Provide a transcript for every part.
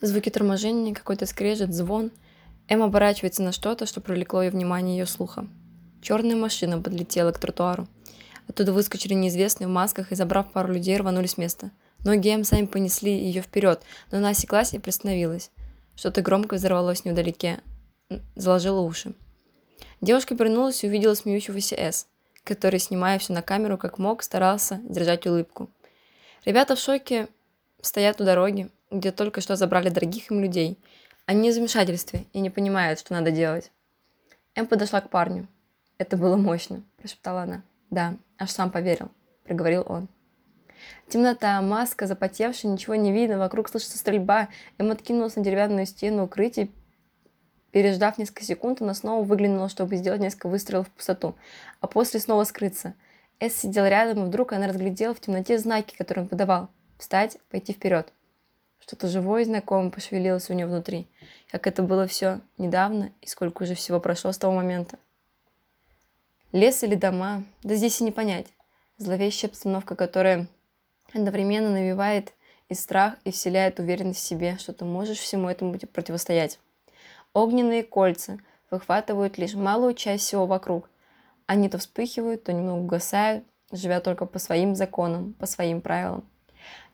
Звуки торможения, какой-то скрежет, звон. Эм оборачивается на что-то, что привлекло ее внимание ее слуха. Черная машина подлетела к тротуару. Оттуда выскочили неизвестные в масках и, забрав пару людей, рванулись с места. Ноги Эм сами понесли ее вперед, но она осеклась и приостановилась. Что-то громко взорвалось невдалеке. Заложила уши. Девушка повернулась и увидела смеющегося С, который, снимая все на камеру как мог, старался держать улыбку. Ребята в шоке стоят у дороги, где только что забрали дорогих им людей. Они в замешательстве и не понимают, что надо делать. Эм подошла к парню. «Это было мощно», – прошептала она. «Да, аж сам поверил», – проговорил он. Темнота, маска, запотевшая, ничего не видно, вокруг слышится стрельба. Эм откинулась на деревянную стену укрытия. Переждав несколько секунд, она снова выглянула, чтобы сделать несколько выстрелов в пустоту, а после снова скрыться. Эс сидел рядом, и вдруг она разглядела в темноте знаки, которые он подавал. Встать, пойти вперед. Что-то живое и знакомое пошевелилось у нее внутри. Как это было все недавно, и сколько уже всего прошло с того момента. Лес или дома, да здесь и не понять. Зловещая обстановка, которая одновременно навевает и страх, и вселяет уверенность в себе, что ты можешь всему этому противостоять. Огненные кольца выхватывают лишь малую часть всего вокруг. Они то вспыхивают, то немного угасают, живя только по своим законам, по своим правилам.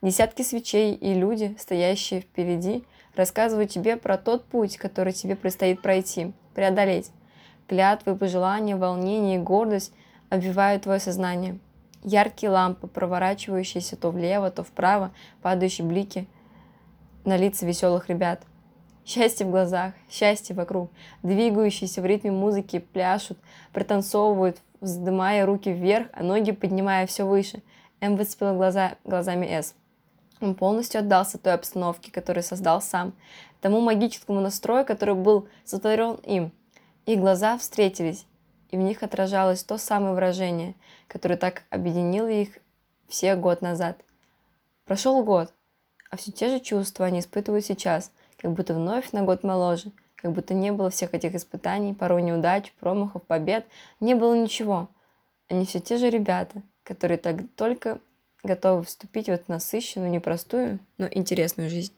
Десятки свечей и люди, стоящие впереди, рассказывают тебе про тот путь, который тебе предстоит пройти, преодолеть. Клятвы, пожелания, волнение и гордость обвивают твое сознание – Яркие лампы, проворачивающиеся то влево, то вправо, падающие блики на лица веселых ребят. Счастье в глазах, счастье вокруг, двигающиеся в ритме музыки, пляшут, пританцовывают, вздымая руки вверх, а ноги поднимая все выше. М выцепила глаза глазами С. Он полностью отдался той обстановке, которую создал сам, тому магическому настрою, который был сотворен им. Их глаза встретились, и в них отражалось то самое выражение, которое так объединило их все год назад. Прошел год, а все те же чувства они испытывают сейчас, как будто вновь на год моложе, как будто не было всех этих испытаний, порой неудач, промахов, побед, не было ничего. Они все те же ребята, которые так только готовы вступить в эту насыщенную, непростую, но интересную жизнь.